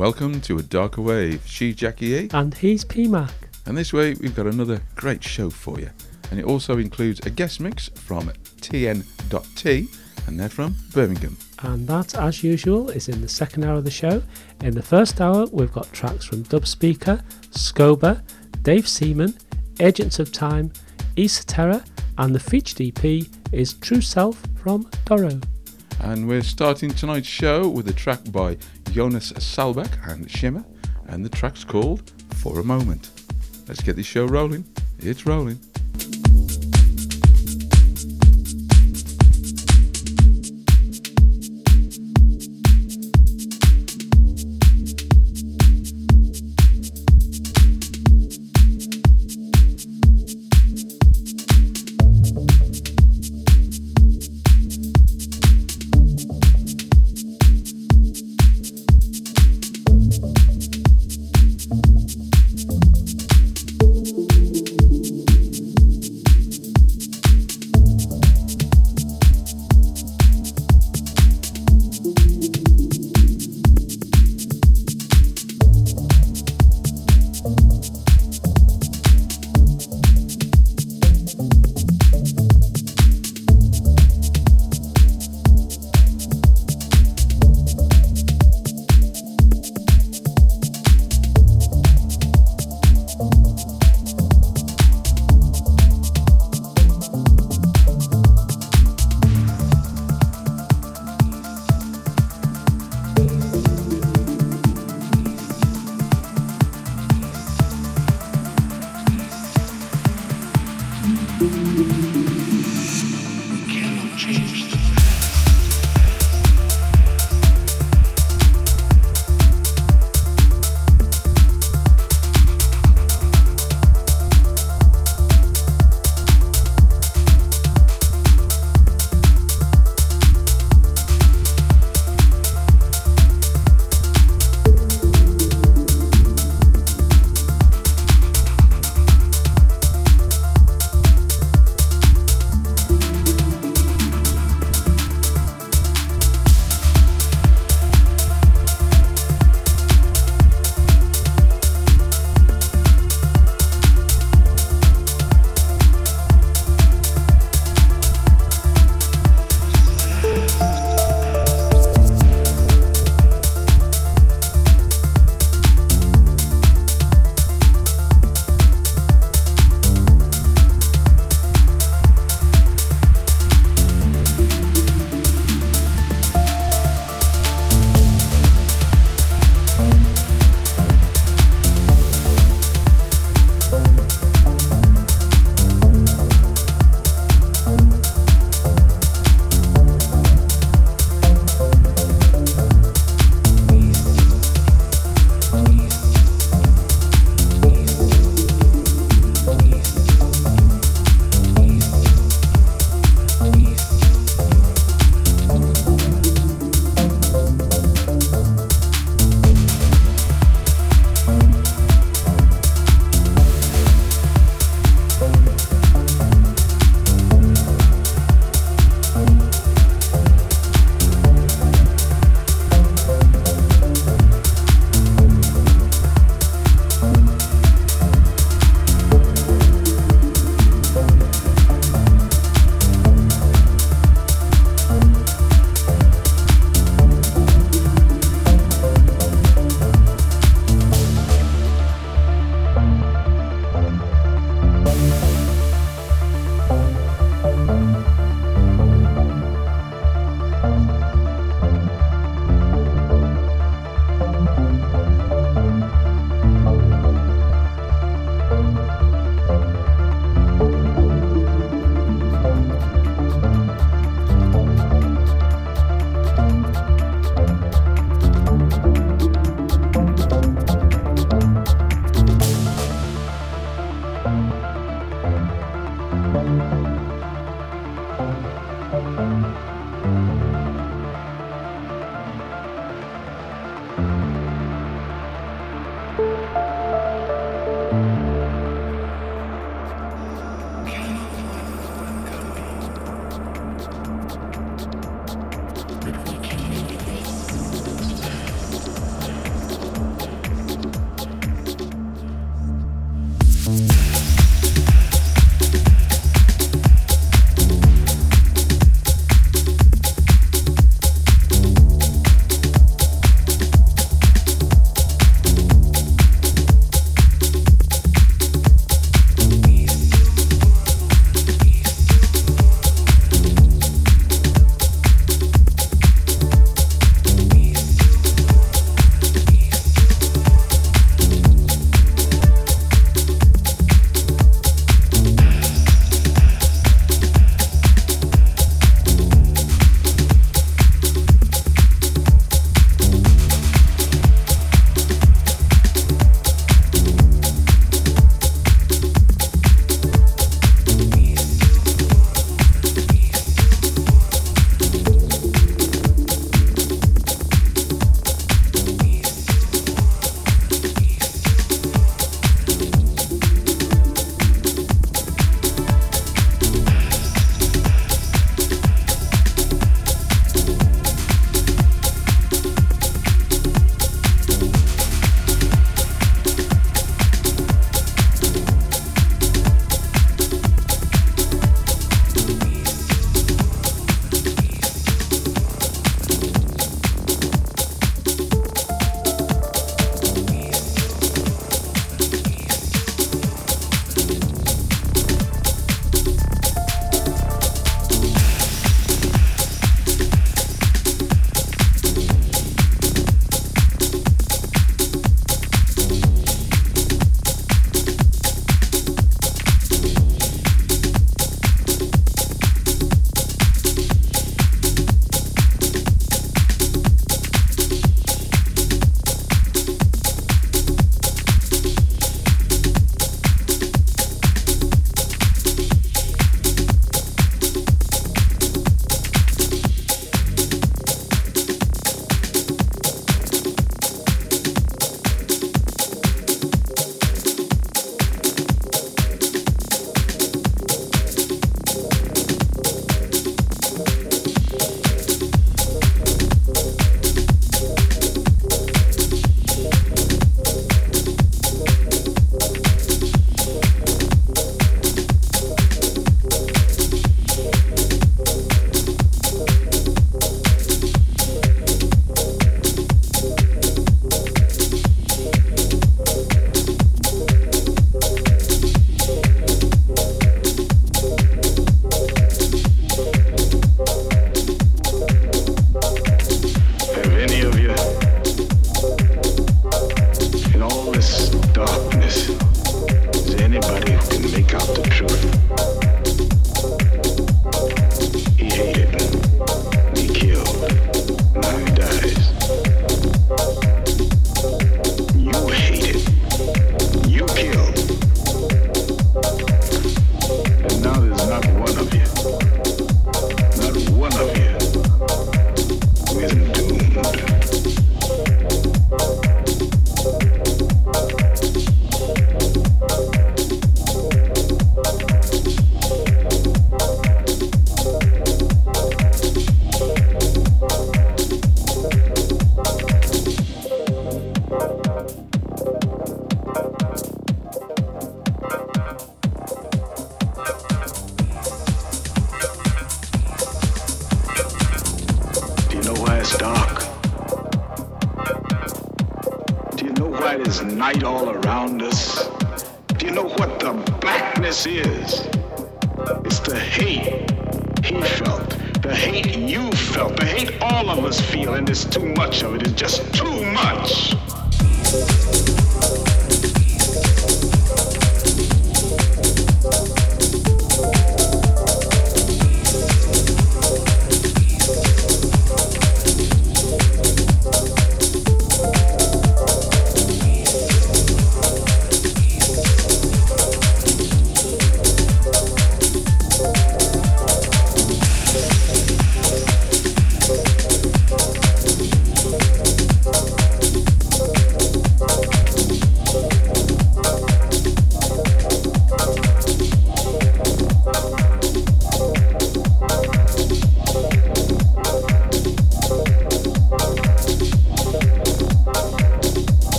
Welcome to A Darker Wave. She Jackie E. And he's P Mac. And this week we've got another great show for you. And it also includes a guest mix from TN.T and they're from Birmingham. And that, as usual, is in the second hour of the show. In the first hour, we've got tracks from Dub Speaker, Skober, Dave Seaman, Agents of Time, Esotera, and the featured EP is True Self from Dorroo. And we're starting tonight's show with a track by Jonas Saalbach and Shimmer, and the track's called For a Moment. Let's get this show rolling. It's rolling.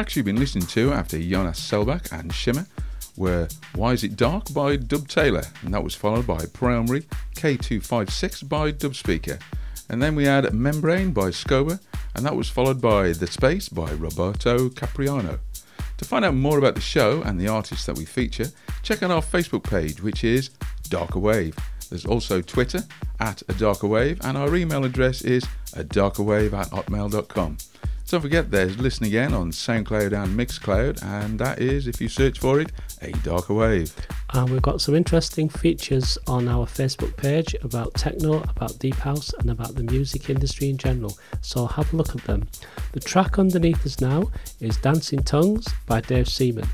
Tracks you've been listening to after Jonas Saalbach and Shimmer were Why Is It Dark by Dub Taylor, and that was followed by Primary K256 by Dubspeeka. And then we had Membrane by Skober, and that was followed by The Space by Roberto Capuano. To find out more about the show and the artists that we feature, check out our Facebook page, which is Darker Wave. There's also Twitter at a darker wave, and our email address is a darkerwave at hotmail.com. Don't forget there's Listen Again on SoundCloud and Mixcloud, and that is, if you search for it, A Darker Wave. And we've got some interesting features on our Facebook page about techno, about deep house, and about the music industry in general, so have a look at them. The track underneath us now is Dance in Tongues by Dave Seaman.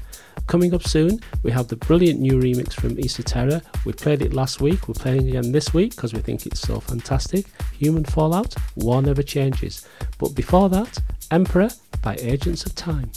Coming up soon, we have the brilliant new remix from Issa. We played it last week, we're playing again this week because we think it's so fantastic. Human Fallout, War Never Changes. But before that, Emperor by Agents of Time.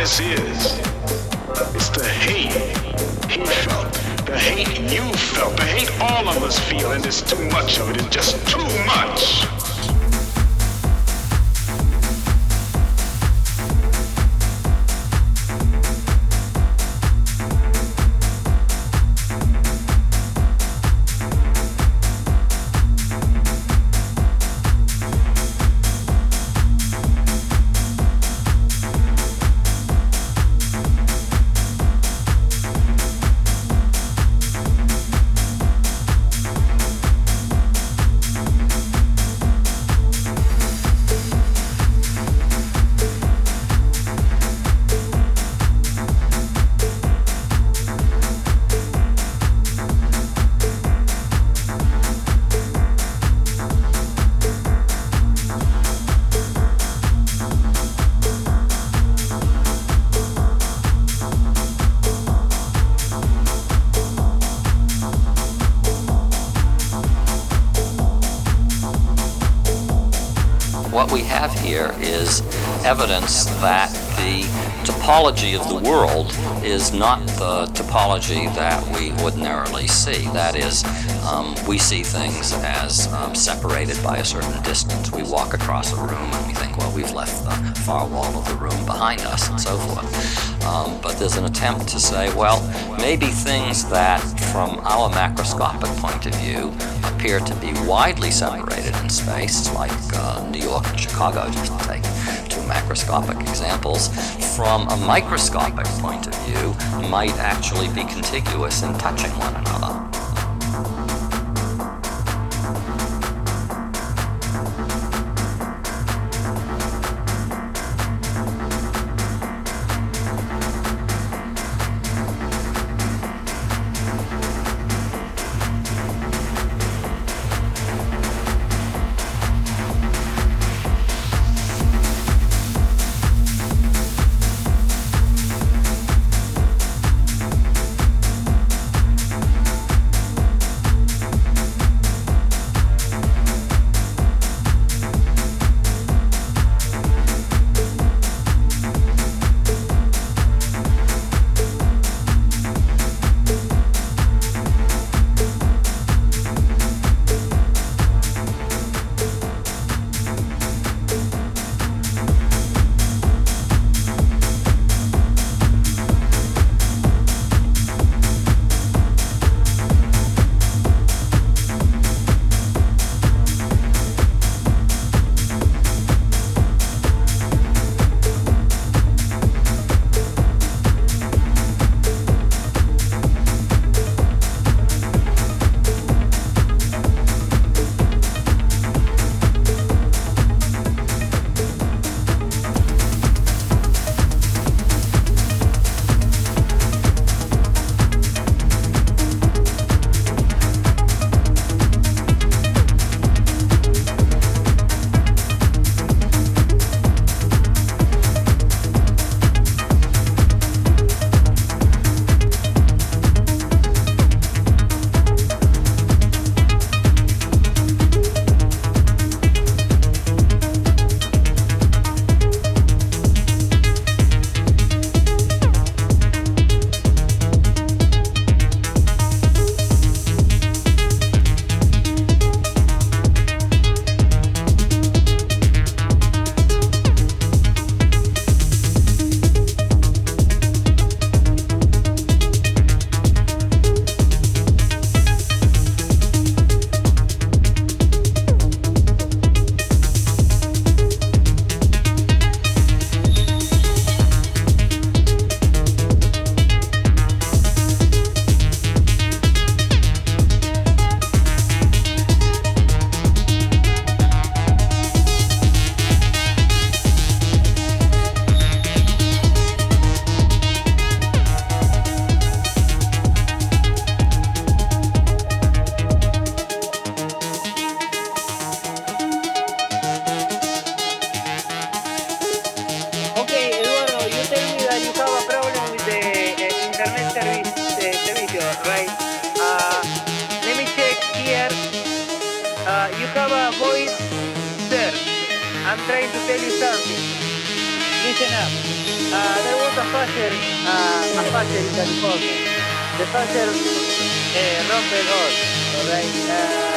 This is, it's the hate he felt, the hate you felt, the hate all of us feel, and it's too much of it. It's just too much. here is evidence that the topology of the world is not the topology that we ordinarily see. That is, um, we see things as um, separated by a certain distance. We walk across a room and we think, well, we've left the far wall of the room behind us and so forth. Um, but there's an attempt to say, well, maybe things that from our macroscopic point of view appear to be widely separated in space, like uh, New York and Chicago, just to take two macroscopic examples, from a microscopic point of view, might actually be contiguous in touching one another. Uh, you have a voice there. I'm trying to tell you something. Listen up. Uh, there was a fusher, uh, a fusher in California. The fusher uh, romped the door, alright? Uh,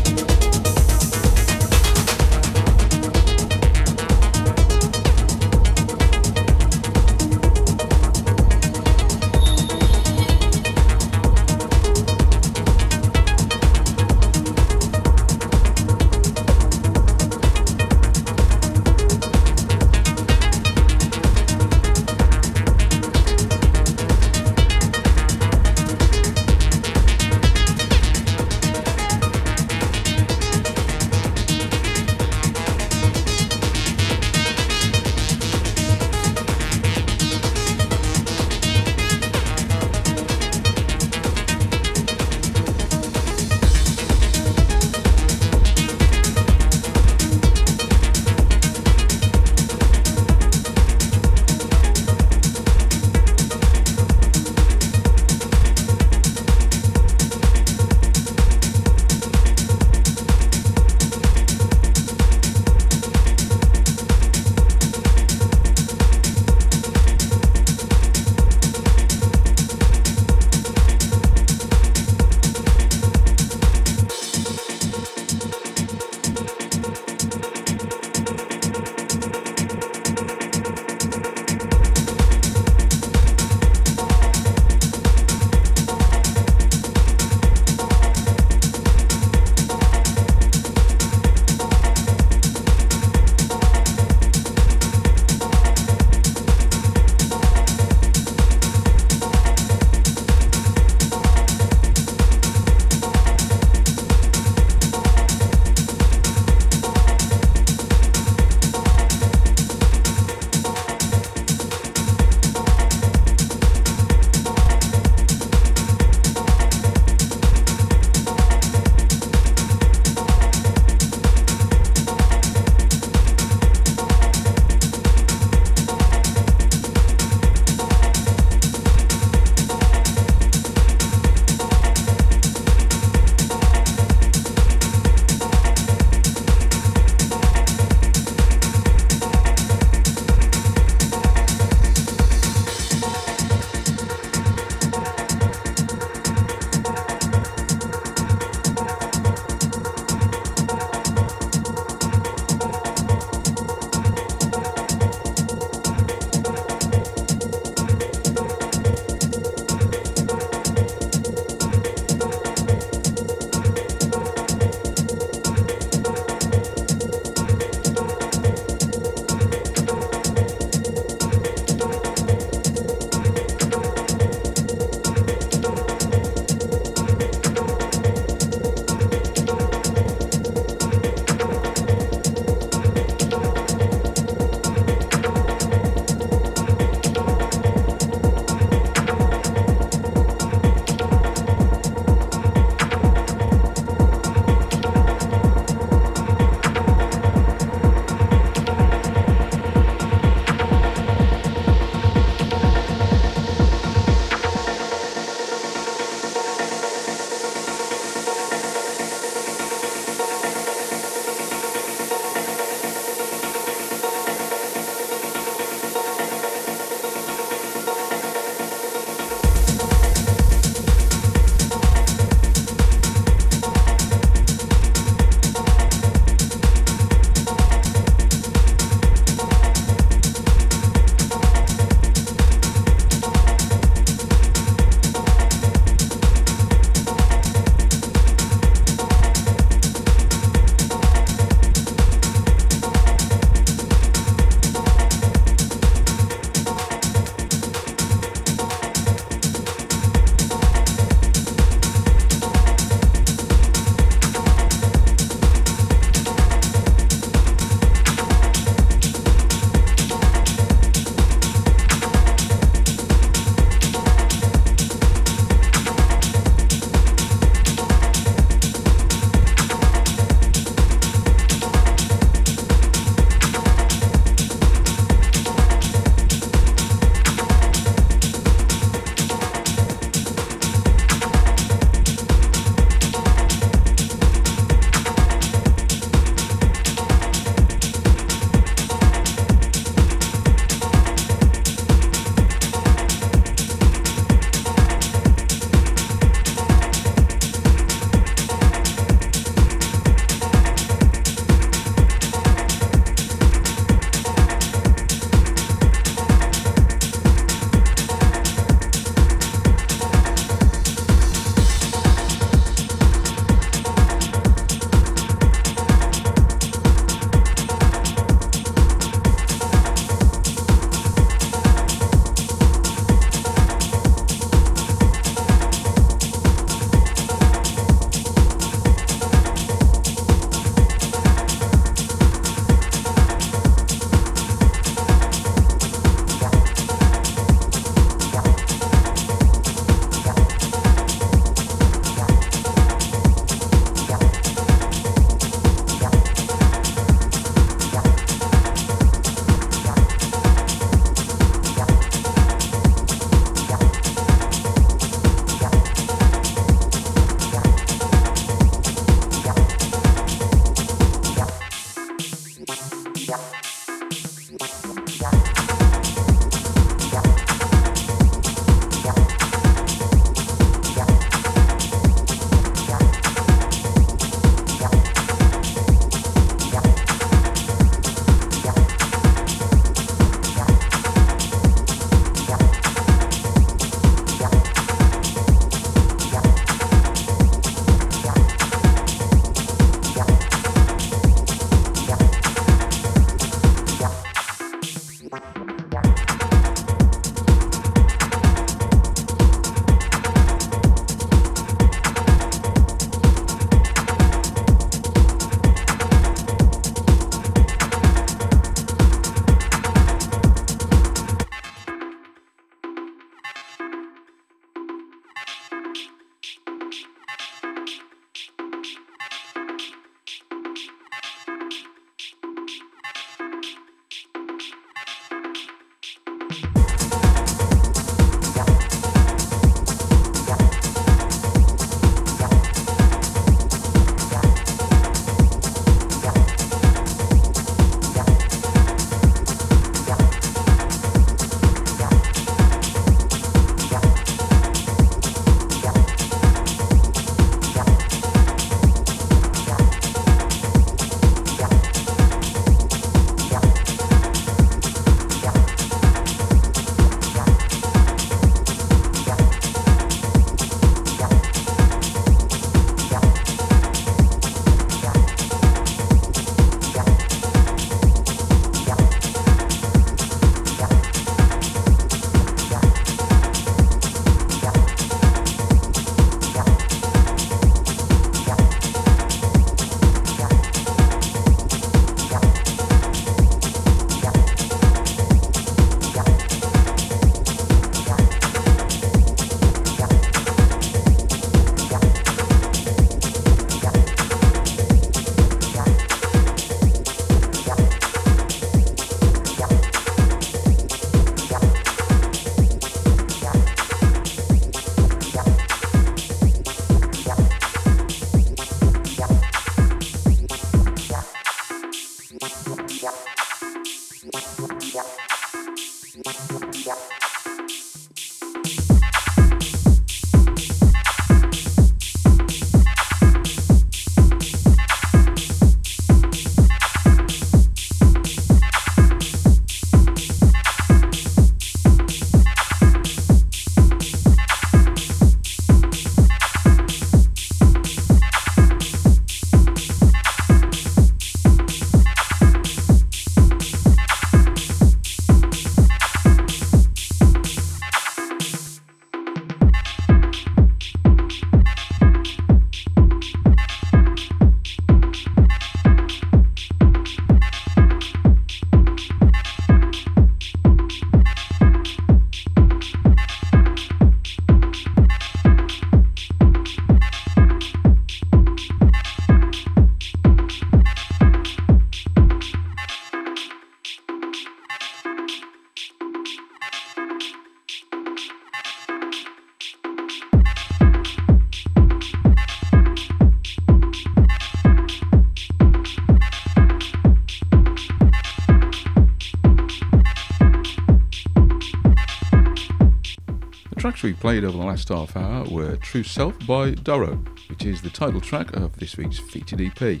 tracks we played over the last half hour were True Self by Dorroo, which is the title track of this week's featured EP.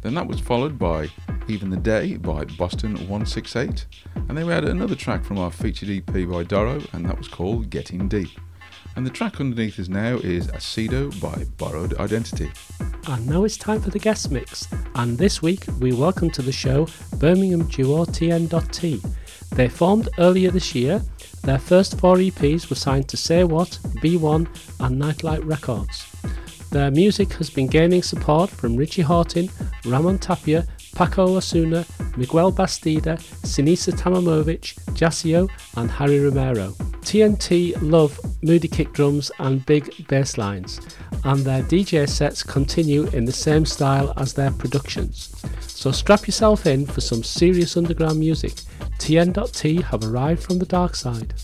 Then that was followed by Even the Day by Boston 168, and then we had another track from our featured EP by Dorroo, and that was called Get in Deep. And the track underneath us now is Acido by Borrowed Identity. And now it's time for the guest mix. And this week we welcome to the show Birmingham duo TN.T. They formed earlier this year their first four EPs were signed to Say What, B1, and Nightlight Records. Their music has been gaining support from Richie Hawtin, Ramon Tapia, Paco Osuna, Miguel Bastida, Sinisa Tamamovic, Jasio, and Harry Romero. TN.T love moody kick drums and big bass lines, and their DJ sets continue in the same style as their productions. So strap yourself in for some serious underground music. TN.T have arrived from the dark side.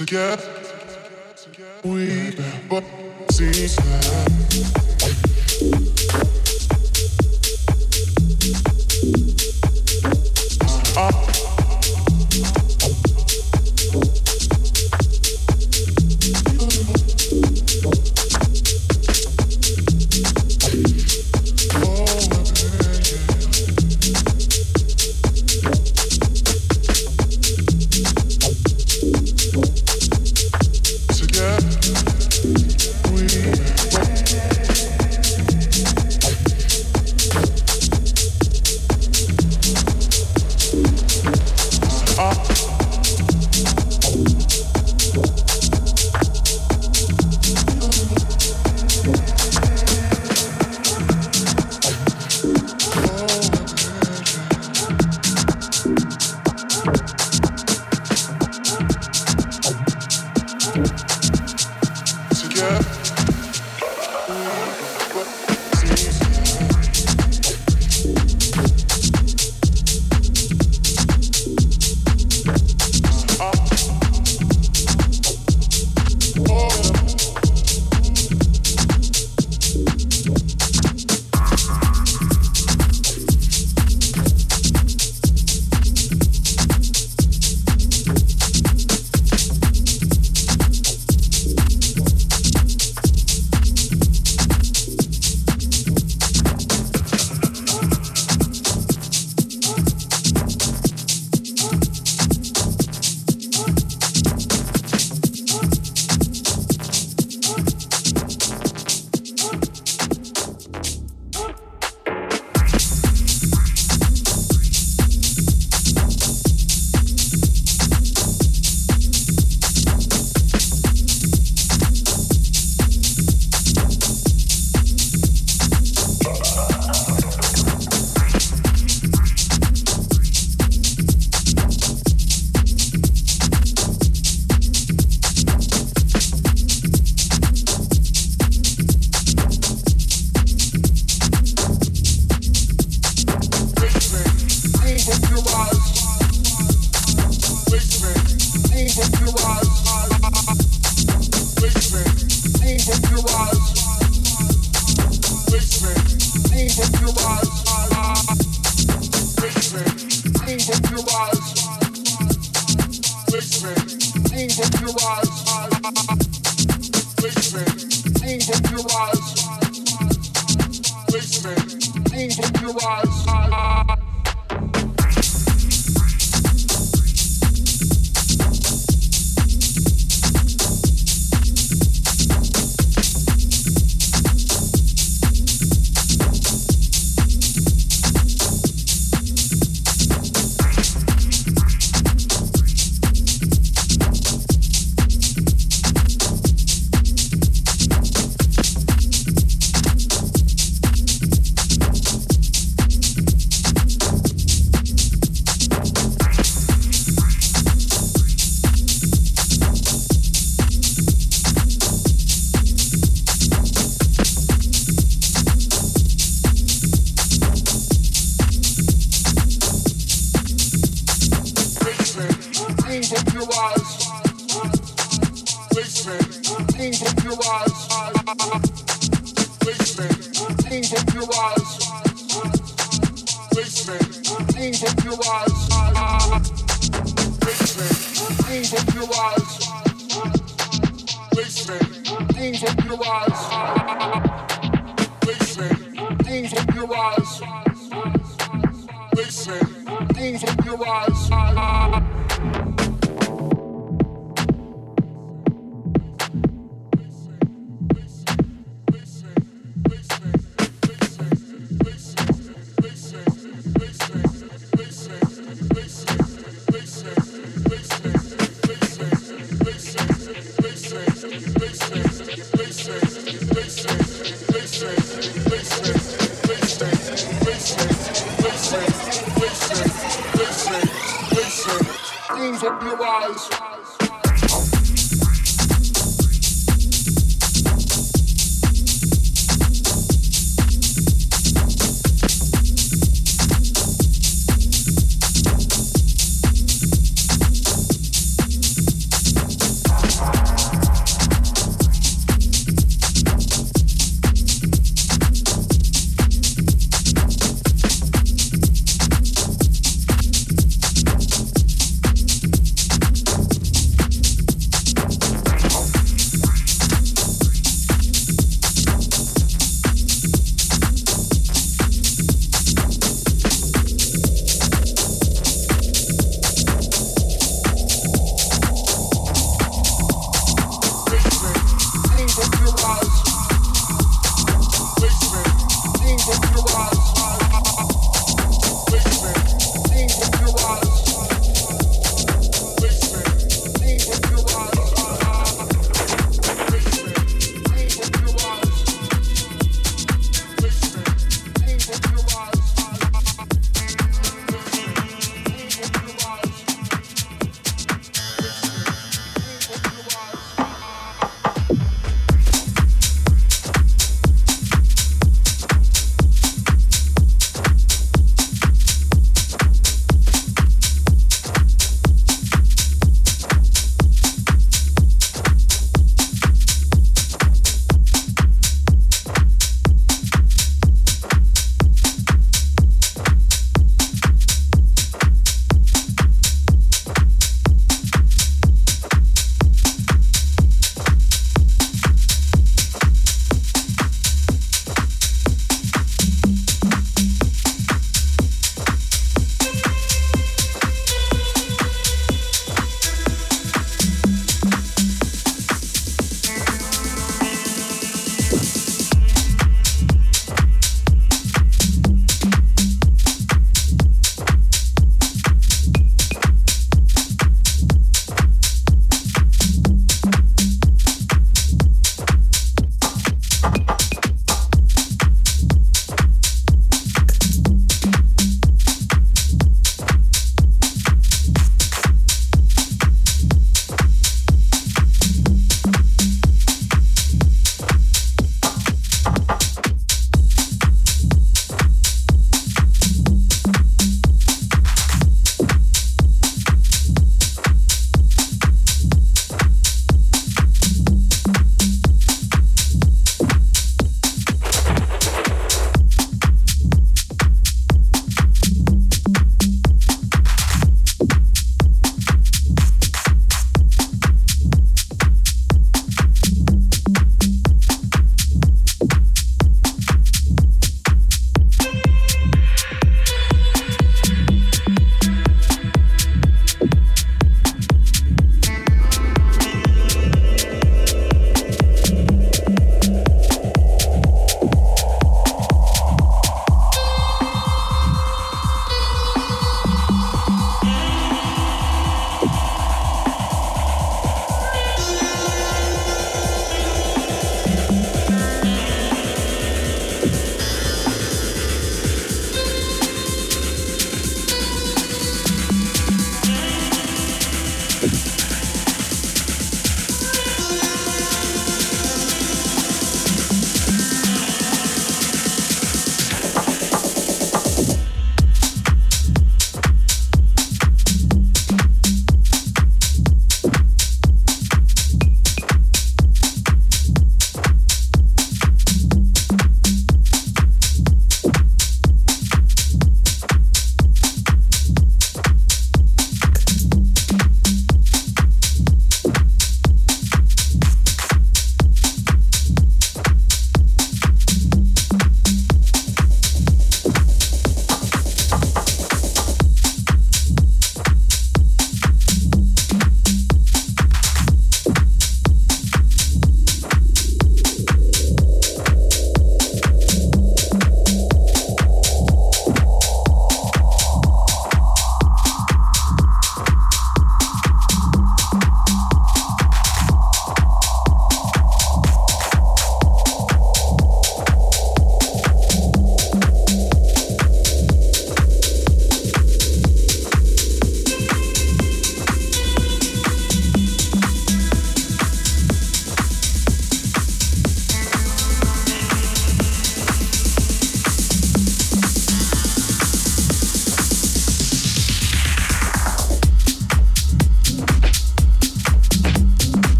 Together. We but see move up your eyes. Basement, move up your eyes. Basement, move up your eyes. Basement, move up your eyes. Basement, move up your eyes. Basement, move up your eyes. Basement, move up your eyes.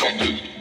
Thanks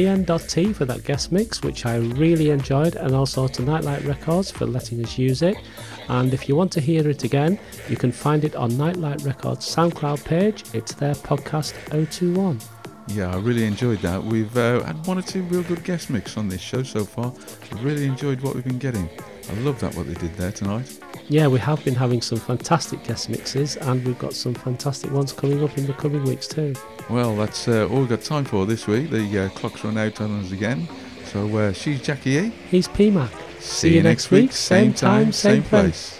TN.T for that guest mix, which I really enjoyed, and also to Nightlight Records for letting us use it. And if you want to hear it again, you can find it on Nightlight Records SoundCloud page. It's their podcast 021. Yeah, I really enjoyed that. We've uh, had one or two real good guest mix on this show so far. I really enjoyed what we've been getting. I love that what they did there tonight. Yeah, we have been having some fantastic guest mixes, and we've got some fantastic ones coming up in the coming weeks too. Well, that's uh, all we've got time for this week. The uh, clock's run out on us again. So uh, she's Jackie E. He's p-mac. See, you next week, same time, same place. You've